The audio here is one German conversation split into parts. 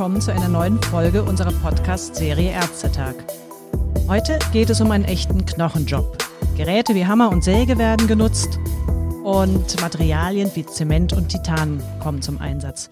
willkommen zu einer neuen Folge unserer Podcast-Serie Ärztetag. Heute geht es um einen echten Knochenjob. Geräte wie Hammer und Säge werden genutzt und Materialien wie Zement und Titan kommen zum Einsatz.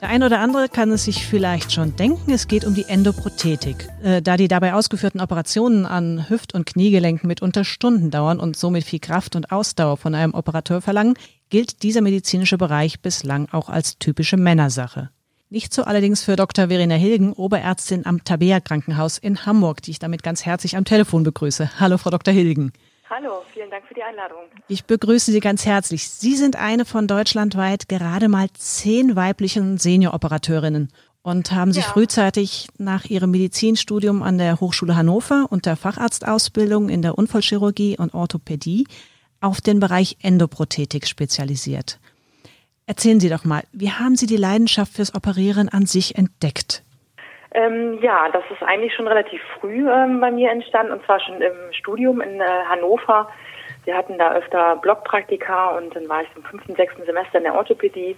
Der eine oder andere kann es sich vielleicht schon denken, es geht um die Endoprothetik. Äh, da die dabei ausgeführten Operationen an Hüft- und Kniegelenken mitunter Stunden dauern und somit viel Kraft und Ausdauer von einem Operateur verlangen, gilt dieser medizinische Bereich bislang auch als typische Männersache. Nicht so allerdings für Dr. Verena Hilgen, Oberärztin am Tabea Krankenhaus in Hamburg, die ich damit ganz herzlich am Telefon begrüße. Hallo, Frau Dr. Hilgen. Hallo, vielen Dank für die Einladung. Ich begrüße Sie ganz herzlich. Sie sind eine von deutschlandweit gerade mal zehn weiblichen Senioroperateurinnen und haben sich ja. frühzeitig nach ihrem Medizinstudium an der Hochschule Hannover und der Facharztausbildung in der Unfallchirurgie und Orthopädie auf den Bereich Endoprothetik spezialisiert. Erzählen Sie doch mal, wie haben Sie die Leidenschaft fürs Operieren an sich entdeckt? Ähm, ja, das ist eigentlich schon relativ früh ähm, bei mir entstanden und zwar schon im Studium in äh, Hannover. Wir hatten da öfter Blockpraktika und dann war ich im fünften, sechsten Semester in der Orthopädie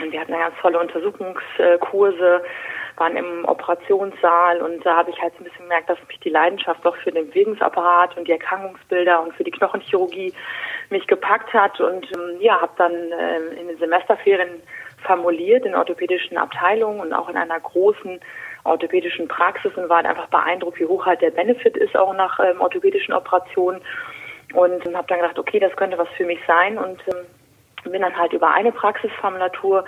und wir hatten da ganz tolle Untersuchungskurse, waren im Operationssaal und da habe ich halt so ein bisschen gemerkt, dass mich die Leidenschaft doch für den Bewegungsapparat und die Erkrankungsbilder und für die Knochenchirurgie mich gepackt hat und ähm, ja, habe dann äh, in den Semesterferien formuliert in orthopädischen Abteilungen und auch in einer großen orthopädischen Praxis und war halt einfach beeindruckt, wie hoch halt der Benefit ist auch nach ähm, orthopädischen Operationen und habe dann gedacht, okay, das könnte was für mich sein und ähm, bin dann halt über eine Praxisformulatur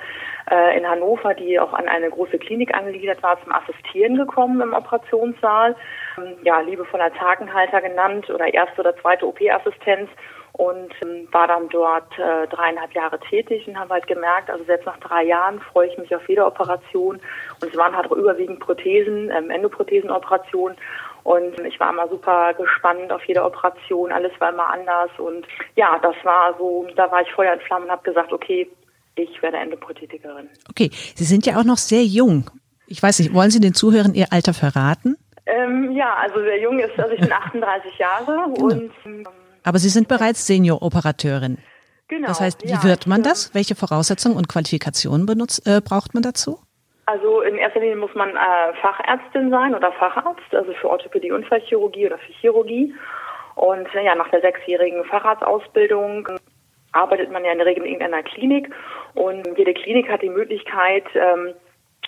äh, in Hannover, die auch an eine große Klinik angegliedert war, zum Assistieren gekommen im Operationssaal. Ähm, ja, liebevoller Tagenhalter genannt oder erste oder zweite OP-Assistenz und ähm, war dann dort äh, dreieinhalb Jahre tätig und habe halt gemerkt, also selbst nach drei Jahren freue ich mich auf jede Operation und es waren halt auch überwiegend Prothesen, ähm, Endoprothesenoperationen und ich war immer super gespannt auf jede Operation, alles war immer anders und ja, das war so, da war ich Feuer in Flammen und habe gesagt, okay, ich werde Endoprothetikerin. Okay, Sie sind ja auch noch sehr jung. Ich weiß nicht, wollen Sie den Zuhörern Ihr Alter verraten? Ähm, ja, also sehr jung ist, also ich bin 38 Jahre genau. und ähm, aber Sie sind bereits Senioroperatörin. Genau. Das heißt, wie ja, wird man das? Welche Voraussetzungen und Qualifikationen benutzt, äh, braucht man dazu? Also in erster Linie muss man äh, Fachärztin sein oder Facharzt, also für Orthopädie, Unfallchirurgie oder für Chirurgie. Und ja, nach der sechsjährigen Facharztausbildung arbeitet man ja in der Regel in irgendeiner Klinik und jede Klinik hat die Möglichkeit, ähm,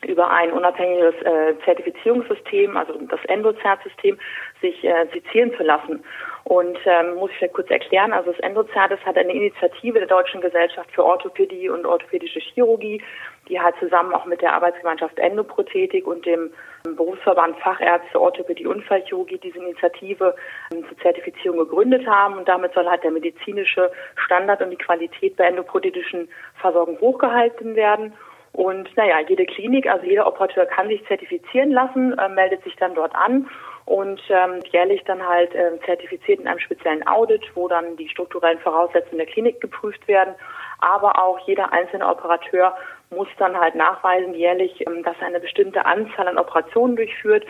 über ein unabhängiges äh, Zertifizierungssystem, also das Endozert-System, sich äh, sezieren zu lassen. Und ähm, muss ich vielleicht kurz erklären, also das Endozert hat eine Initiative der Deutschen Gesellschaft für Orthopädie und orthopädische Chirurgie, die halt zusammen auch mit der Arbeitsgemeinschaft Endoprothetik und dem Berufsverband Fachärzte Orthopädie Unfallchirurgie diese Initiative ähm, zur Zertifizierung gegründet haben. Und damit soll halt der medizinische Standard und die Qualität bei endoprothetischen Versorgung hochgehalten werden. Und naja, jede Klinik, also jeder Operateur kann sich zertifizieren lassen, äh, meldet sich dann dort an und ähm, jährlich dann halt äh, zertifiziert in einem speziellen Audit, wo dann die strukturellen Voraussetzungen der Klinik geprüft werden. Aber auch jeder einzelne Operateur muss dann halt nachweisen jährlich, ähm, dass er eine bestimmte Anzahl an Operationen durchführt.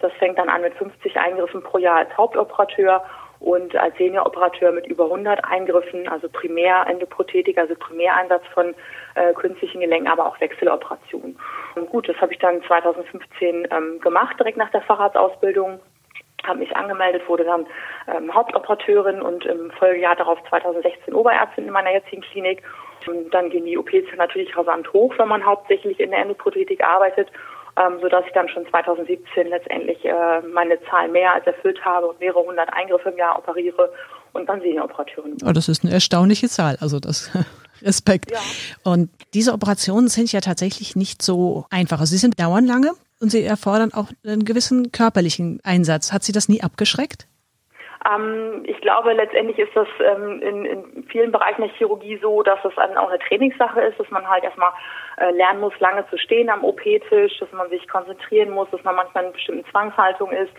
Das fängt dann an mit 50 Eingriffen pro Jahr als Hauptoperateur und als Senioroperateur mit über 100 Eingriffen, also Primärendoprothetik, also Primäreinsatz von äh, künstlichen Gelenken, aber auch Wechseloperationen. Und gut, das habe ich dann 2015 ähm, gemacht, direkt nach der Facharztausbildung habe mich angemeldet, wurde dann ähm, Hauptoperateurin und im Folgejahr darauf 2016 Oberärztin in meiner jetzigen Klinik. Und dann gehen die OPs natürlich rasant hoch, wenn man hauptsächlich in der Endoprothetik arbeitet ähm, sodass ich dann schon 2017 letztendlich äh, meine Zahl mehr als erfüllt habe und mehrere hundert Eingriffe im Jahr operiere und dann Senioroperatörin. Oh, das ist eine erstaunliche Zahl. Also das Respekt. Ja. Und diese Operationen sind ja tatsächlich nicht so einfach. Also sie sind dauern lange und sie erfordern auch einen gewissen körperlichen Einsatz. Hat Sie das nie abgeschreckt? Ähm, ich glaube, letztendlich ist das ähm, in, in, vielen Bereichen der Chirurgie so, dass es auch eine Trainingssache ist, dass man halt erstmal äh, lernen muss, lange zu stehen am OP-Tisch, dass man sich konzentrieren muss, dass man manchmal in bestimmten Zwangshaltung ist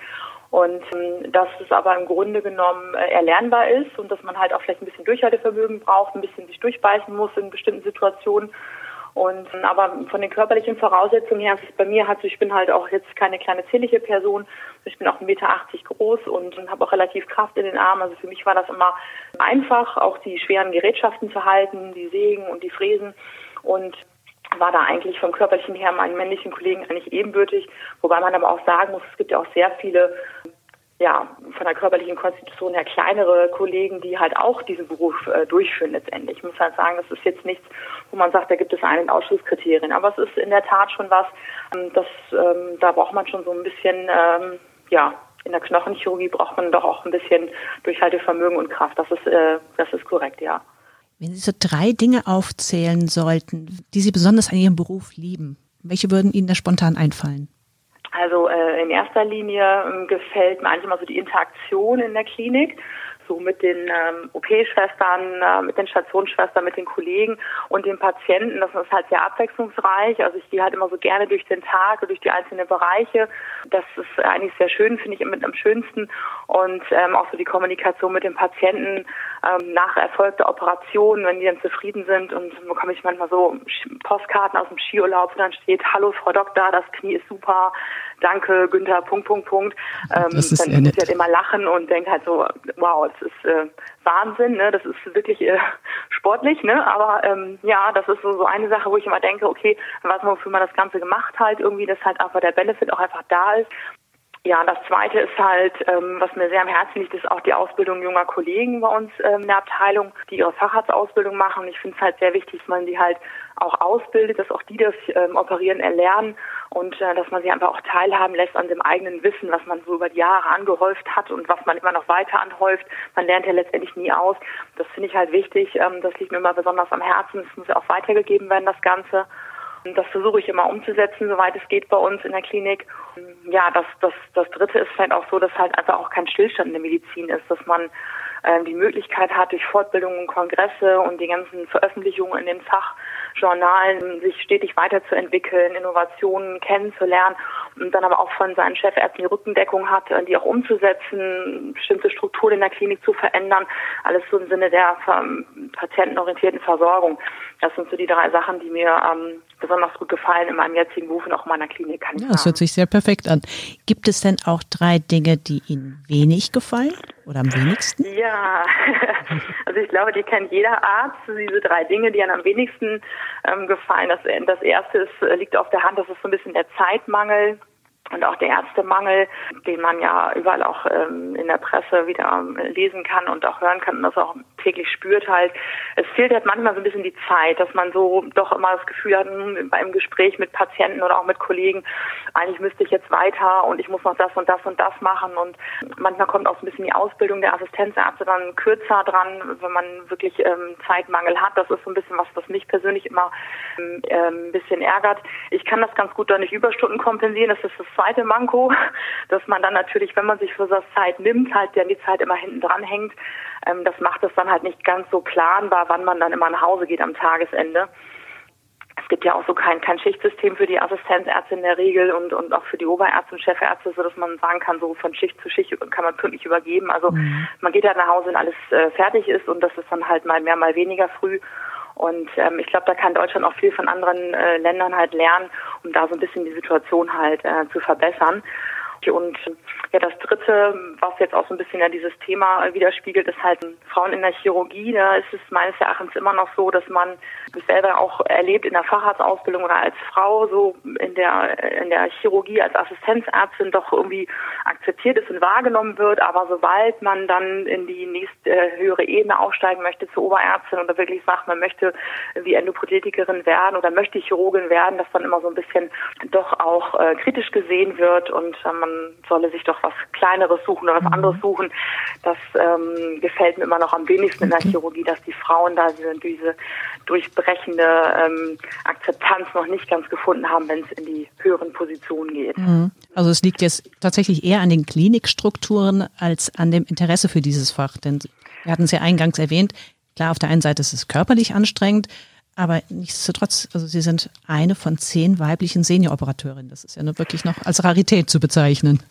und ähm, dass es aber im Grunde genommen äh, erlernbar ist und dass man halt auch vielleicht ein bisschen Durchhaltevermögen braucht, ein bisschen sich durchbeißen muss in bestimmten Situationen und aber von den körperlichen Voraussetzungen her bei mir halt, ich bin halt auch jetzt keine kleine zierliche Person. Ich bin auch 1,80 Meter groß und habe auch relativ Kraft in den Armen. Also für mich war das immer einfach, auch die schweren Gerätschaften zu halten, die Sägen und die Fräsen. Und war da eigentlich vom körperlichen her meinen männlichen Kollegen eigentlich ebenbürtig, wobei man aber auch sagen muss, es gibt ja auch sehr viele ja, von der körperlichen Konstitution her kleinere Kollegen, die halt auch diesen Beruf äh, durchführen letztendlich. Ich muss halt sagen, das ist jetzt nichts, wo man sagt, da gibt es einen Ausschlusskriterien. Aber es ist in der Tat schon was, ähm, das, ähm, da braucht man schon so ein bisschen, ähm, ja, in der Knochenchirurgie braucht man doch auch ein bisschen Durchhaltevermögen und Kraft. Das ist, äh, das ist korrekt, ja. Wenn Sie so drei Dinge aufzählen sollten, die Sie besonders an Ihrem Beruf lieben, welche würden Ihnen da spontan einfallen? Also äh, in erster Linie äh, gefällt mir eigentlich immer so die Interaktion in der Klinik so mit den ähm, OP-Schwestern, äh, mit den Stationsschwestern, mit den Kollegen und den Patienten. Das ist halt sehr abwechslungsreich. Also ich gehe halt immer so gerne durch den Tag und durch die einzelnen Bereiche. Das ist eigentlich sehr schön, finde ich mit am schönsten. Und ähm, auch so die Kommunikation mit den Patienten ähm, nach erfolgter Operation, wenn die dann zufrieden sind. Und dann bekomme ich manchmal so Postkarten aus dem Skiurlaub, wo dann steht, hallo Frau Doktor, das Knie ist super, danke Günther, Punkt, Punkt, Punkt. Ähm, das ist dann muss ich halt immer lachen und denke halt so, wow, das ist äh, Wahnsinn, ne? Das ist wirklich äh, sportlich, ne? Aber ähm, ja, das ist so, so eine Sache, wo ich immer denke, okay, was man, wofür man das Ganze gemacht halt, irgendwie, dass halt einfach der Benefit auch einfach da ist. Ja, das Zweite ist halt, ähm, was mir sehr am Herzen liegt, ist auch die Ausbildung junger Kollegen bei uns ähm, in der Abteilung, die ihre Facharztausbildung machen. Ich finde es halt sehr wichtig, dass man die halt auch ausbildet, dass auch die das ähm, Operieren erlernen und äh, dass man sie einfach auch teilhaben lässt an dem eigenen Wissen, was man so über die Jahre angehäuft hat und was man immer noch weiter anhäuft. Man lernt ja letztendlich nie aus. Das finde ich halt wichtig. Ähm, das liegt mir immer besonders am Herzen. Es muss ja auch weitergegeben werden, das Ganze. Das versuche ich immer umzusetzen, soweit es geht bei uns in der Klinik. Ja, das, das, das Dritte ist halt auch so, dass halt einfach auch kein Stillstand in der Medizin ist, dass man äh, die Möglichkeit hat, durch Fortbildungen und Kongresse und die ganzen Veröffentlichungen in den Fachjournalen sich stetig weiterzuentwickeln, Innovationen kennenzulernen und dann aber auch von seinen Chefärzten die Rückendeckung hat, äh, die auch umzusetzen, bestimmte Strukturen in der Klinik zu verändern, alles so im Sinne der ähm, patientenorientierten Versorgung. Das sind so die drei Sachen, die mir ähm, besonders gut gefallen in meinem jetzigen Beruf und auch in meiner Klinik. Kann ja, das hört sich sehr perfekt an. Gibt es denn auch drei Dinge, die Ihnen wenig gefallen oder am wenigsten? Ja, also ich glaube, die kennt jeder Arzt. Diese drei Dinge, die einem am wenigsten ähm, gefallen. Das, das erste ist, äh, liegt auf der Hand, das ist so ein bisschen der Zeitmangel und auch der Ärztemangel, den man ja überall auch ähm, in der Presse wieder lesen kann und auch hören kann und das auch täglich spürt halt. Es fehlt halt manchmal so ein bisschen die Zeit, dass man so doch immer das Gefühl hat, hm, beim Gespräch mit Patienten oder auch mit Kollegen, eigentlich müsste ich jetzt weiter und ich muss noch das und das und das machen und manchmal kommt auch so ein bisschen die Ausbildung der Assistenzärzte dann kürzer dran, wenn man wirklich ähm, Zeitmangel hat. Das ist so ein bisschen was, was mich persönlich immer ähm, ein bisschen ärgert. Ich kann das ganz gut dann nicht Überstunden kompensieren. Das ist das zweite Manko, dass man dann natürlich, wenn man sich für das Zeit nimmt, halt dann die Zeit immer hinten dran hängt. Ähm, das macht es dann halt nicht ganz so planbar, wann man dann immer nach Hause geht am Tagesende. Es gibt ja auch so kein, kein Schichtsystem für die Assistenzärzte in der Regel und, und auch für die Oberärzte und Chefärzte, so dass man sagen kann, so von Schicht zu Schicht kann man pünktlich übergeben. Also mhm. man geht halt nach Hause, wenn alles äh, fertig ist und das ist dann halt mal mehr, mal weniger früh. Und ähm, ich glaube, da kann Deutschland auch viel von anderen äh, Ländern halt lernen, um da so ein bisschen die Situation halt äh, zu verbessern. Und ja, das Dritte, was jetzt auch so ein bisschen ja dieses Thema widerspiegelt, ist halt Frauen in der Chirurgie. Da ist es meines Erachtens immer noch so, dass man sich selber auch erlebt in der Facharztausbildung oder als Frau so in der in der Chirurgie als Assistenzärztin doch irgendwie akzeptiert ist und wahrgenommen wird. Aber sobald man dann in die nächste äh, höhere Ebene aufsteigen möchte zur Oberärztin oder wirklich sagt, man möchte wie Endoprothetikerin werden oder möchte Chirurgin werden, dass dann immer so ein bisschen doch auch äh, kritisch gesehen wird und äh, man solle sich doch was Kleineres suchen oder was mhm. anderes suchen. Das ähm, gefällt mir immer noch am wenigsten in der Chirurgie, dass die Frauen da diese durchbrechende ähm, Akzeptanz noch nicht ganz gefunden haben, wenn es in die höheren Positionen geht. Mhm. Also es liegt jetzt tatsächlich eher an den Klinikstrukturen als an dem Interesse für dieses Fach. Denn wir hatten es ja eingangs erwähnt, klar, auf der einen Seite ist es körperlich anstrengend, aber nichtsdestotrotz, also Sie sind eine von zehn weiblichen Senioroperateurinnen. Das ist ja nur wirklich noch als Rarität zu bezeichnen.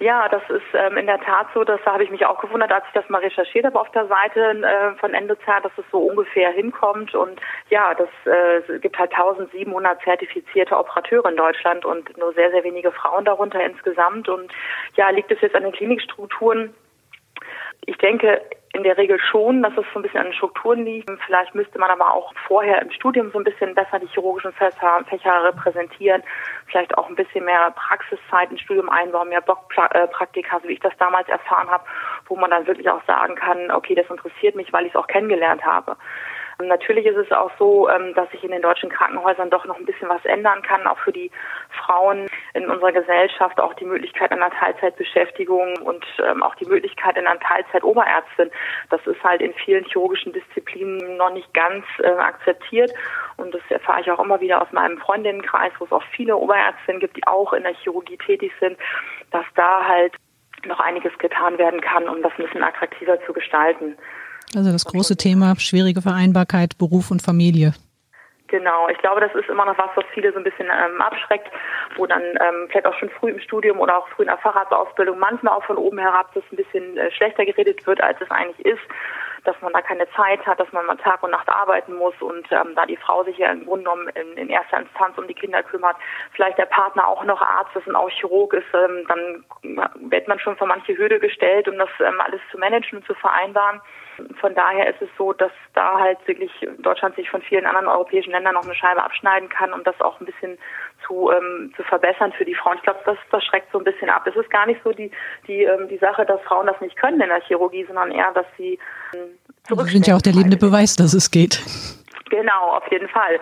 Ja, das ist ähm, in der Tat so. Das habe ich mich auch gewundert, als ich das mal recherchiert habe auf der Seite äh, von Endozert, dass es so ungefähr hinkommt. Und ja, das äh, gibt halt 1700 zertifizierte Operateure in Deutschland und nur sehr, sehr wenige Frauen darunter insgesamt. Und ja, liegt es jetzt an den Klinikstrukturen? Ich denke, in der Regel schon, dass es so ein bisschen an den Strukturen liegt. Vielleicht müsste man aber auch vorher im Studium so ein bisschen besser die chirurgischen Fächer repräsentieren, vielleicht auch ein bisschen mehr Praxiszeit ins Studium einbauen, mehr Blockpraktika, so wie ich das damals erfahren habe, wo man dann wirklich auch sagen kann, okay, das interessiert mich, weil ich es auch kennengelernt habe. Natürlich ist es auch so, ähm, dass sich in den deutschen Krankenhäusern doch noch ein bisschen was ändern kann, auch für die Frauen in unserer Gesellschaft, auch die Möglichkeit einer Teilzeitbeschäftigung und ähm, auch die Möglichkeit in einer Teilzeit-Oberärztin. Das ist halt in vielen chirurgischen Disziplinen noch nicht ganz akzeptiert. Und das erfahre ich auch immer wieder aus meinem Freundinnenkreis, wo es auch viele Oberärztinnen gibt, die auch in der Chirurgie tätig sind, dass da halt noch einiges getan werden kann, um das ein bisschen attraktiver zu gestalten. Also das große Thema schwierige Vereinbarkeit Beruf und Familie. Genau, ich glaube, das ist immer noch was, was viele so ein bisschen ähm, abschreckt, wo dann ähm, vielleicht auch schon früh im Studium oder auch früh in der Facharztausbildung manchmal auch von oben herab das ein bisschen äh, schlechter geredet wird, als es eigentlich ist, dass man da keine Zeit hat, dass man mal Tag und Nacht arbeiten muss und ähm, da die Frau sich ja im Grunde genommen in, in erster Instanz um die Kinder kümmert, vielleicht der Partner auch noch Arzt ist und auch Chirurg ist, ähm, dann wird man schon vor manche Hürde gestellt, um das ähm, alles zu managen und zu vereinbaren. Von daher ist es so, dass da halt wirklich Deutschland sich von vielen anderen europäischen Ländern noch eine Scheibe abschneiden kann, um das auch ein bisschen zu, ähm, zu verbessern für die Frauen. Ich glaube, das, das schreckt so ein bisschen ab. Es ist gar nicht so die, die, ähm, die Sache, dass Frauen das nicht können in der Chirurgie, sondern eher, dass sie ähm, Sie sind ja auch der lebende Beweis, dass es geht. Genau, auf jeden Fall.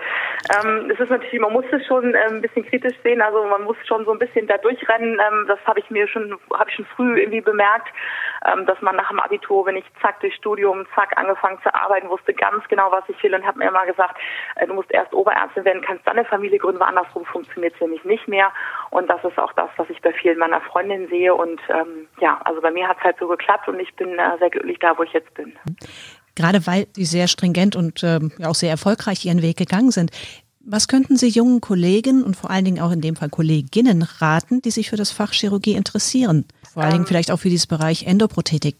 Ähm, es ist natürlich, man muss es schon äh, ein bisschen kritisch sehen, also man muss schon so ein bisschen da durchrennen. Ähm, das habe ich mir schon, habe ich schon früh irgendwie bemerkt, ähm, dass man nach dem Abitur, wenn ich zack durch Studium, zack angefangen zu arbeiten, wusste ganz genau, was ich will und habe mir immer gesagt, äh, du musst erst Oberärztin werden, kannst dann eine Familie gründen, andersrum funktioniert es nämlich nicht mehr. Und das ist auch das, was ich bei vielen meiner Freundinnen sehe. Und ähm, ja, also bei mir hat es halt so geklappt und ich bin äh, sehr glücklich da, wo ich jetzt bin. Gerade weil Sie sehr stringent und ähm, auch sehr erfolgreich Ihren Weg gegangen sind. Was könnten Sie jungen Kollegen und vor allen Dingen auch in dem Fall Kolleginnen raten, die sich für das Fach Chirurgie interessieren? Vor allen Dingen ähm, vielleicht auch für dieses Bereich Endoprothetik.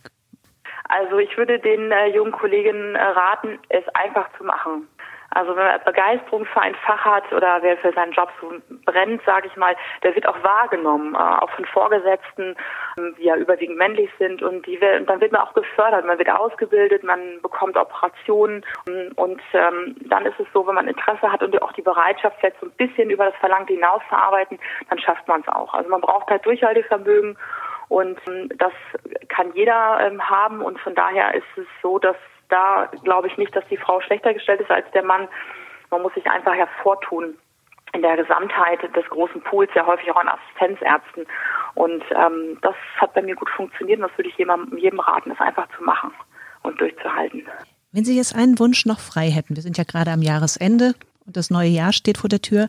Also ich würde den äh, jungen Kolleginnen äh, raten, es einfach zu machen. Also wenn man Begeisterung für ein Fach hat oder wer für seinen Job so brennt, sage ich mal, der wird auch wahrgenommen, äh, auch von Vorgesetzten, ähm, die ja überwiegend männlich sind und die und dann wird man auch gefördert, man wird ausgebildet, man bekommt Operationen und, und ähm, dann ist es so, wenn man Interesse hat und auch die Bereitschaft vielleicht so ein bisschen über das Verlangte hinaus zu arbeiten, dann schafft man es auch. Also man braucht halt Durchhaltevermögen und ähm, das kann jeder ähm, haben und von daher ist es so, dass da glaube ich nicht, dass die Frau schlechter gestellt ist als der Mann. Man muss sich einfach hervortun in der Gesamtheit des großen Pools, ja häufig auch an Assistenzärzten. Und ähm, das hat bei mir gut funktioniert und das würde ich jedem, jedem raten, das einfach zu machen und durchzuhalten. Wenn Sie jetzt einen Wunsch noch frei hätten, wir sind ja gerade am Jahresende und das neue Jahr steht vor der Tür,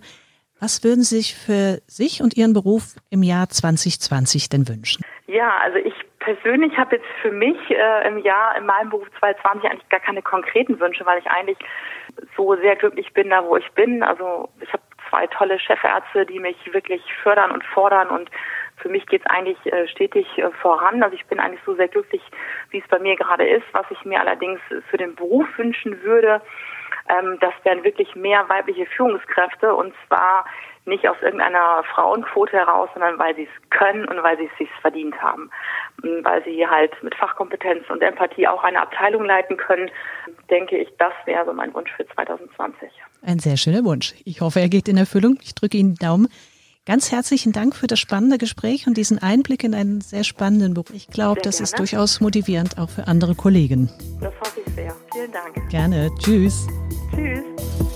was würden Sie sich für sich und Ihren Beruf im Jahr 2020 denn wünschen? Ja, also ich persönlich habe jetzt für mich äh, im Jahr in meinem Beruf 2020 eigentlich gar keine konkreten Wünsche, weil ich eigentlich so sehr glücklich bin, da wo ich bin. Also ich habe zwei tolle Chefärzte, die mich wirklich fördern und fordern und für mich geht es eigentlich äh, stetig äh, voran. Also ich bin eigentlich so sehr glücklich, wie es bei mir gerade ist. Was ich mir allerdings für den Beruf wünschen würde, ähm, das wären wirklich mehr weibliche Führungskräfte und zwar nicht aus irgendeiner Frauenquote heraus, sondern weil sie es können und weil sie es sich verdient haben. Weil sie halt mit Fachkompetenz und Empathie auch eine Abteilung leiten können, denke ich, das wäre so mein Wunsch für 2020. Ein sehr schöner Wunsch. Ich hoffe, er geht in Erfüllung. Ich drücke Ihnen die Daumen. Ganz herzlichen Dank für das spannende Gespräch und diesen Einblick in einen sehr spannenden Beruf. Ich glaube, das ist durchaus motivierend auch für andere Kollegen. Das hoffe ich sehr. Vielen Dank. Gerne. Tschüss. Tschüss.